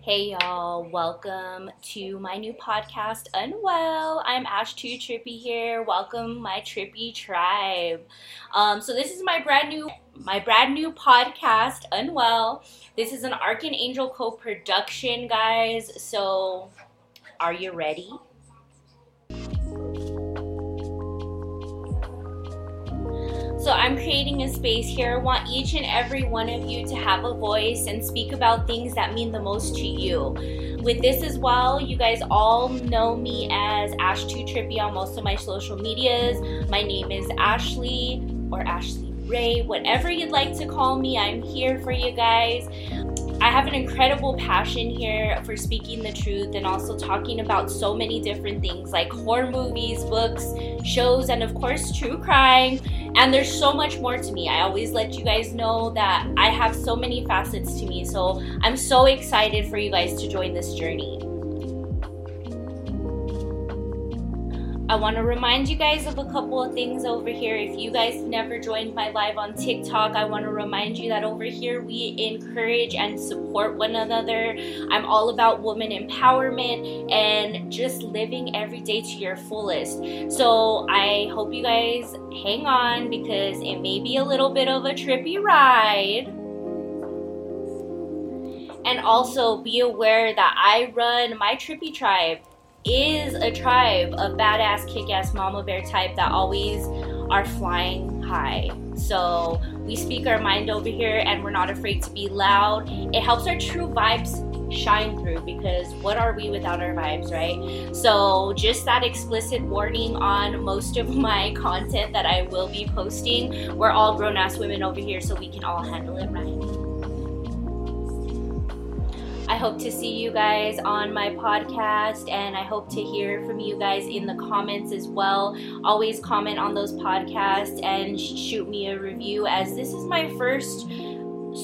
Hey y'all, welcome to my new podcast, Unwell. I'm Ash Too Trippy here. Welcome my trippy tribe. Um, so this is my brand new my brand new podcast, Unwell. This is an Arc and Angel co-production, guys. So are you ready? So I'm creating a space here. I want each and every one of you to have a voice and speak about things that mean the most to you. With this as well, you guys all know me as Ash Too Trippy on most of my social medias. My name is Ashley or Ashley Ray, whatever you'd like to call me, I'm here for you guys. I have an incredible passion here for speaking the truth and also talking about so many different things like horror movies, books, shows, and of course, true crime. And there's so much more to me. I always let you guys know that I have so many facets to me. So I'm so excited for you guys to join this journey. I want to remind you guys of a couple of things over here. If you guys never joined my live on TikTok, I want to remind you that over here we encourage and support one another. I'm all about woman empowerment and just living every day to your fullest. So I hope you guys hang on because it may be a little bit of a trippy ride. And also be aware that I run my trippy tribe is a tribe of badass, kick ass mama bear type that always are flying high. So we speak our mind over here and we're not afraid to be loud. It helps our true vibes shine through because what are we without our vibes, right? So, just that explicit warning on most of my content that I will be posting. We're all grown ass women over here, so we can all handle it right. Hope to see you guys on my podcast and I hope to hear from you guys in the comments as well. Always comment on those podcasts and shoot me a review as this is my first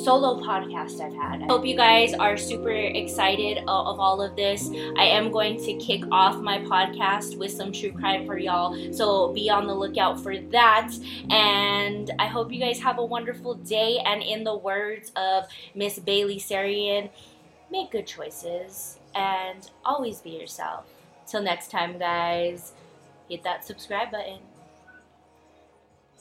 solo podcast I've had. I hope you guys are super excited of all of this. I am going to kick off my podcast with some true crime for y'all, so be on the lookout for that. And I hope you guys have a wonderful day. And in the words of Miss Bailey Sarian, make good choices, and always be yourself. Till next time, guys, hit that subscribe button.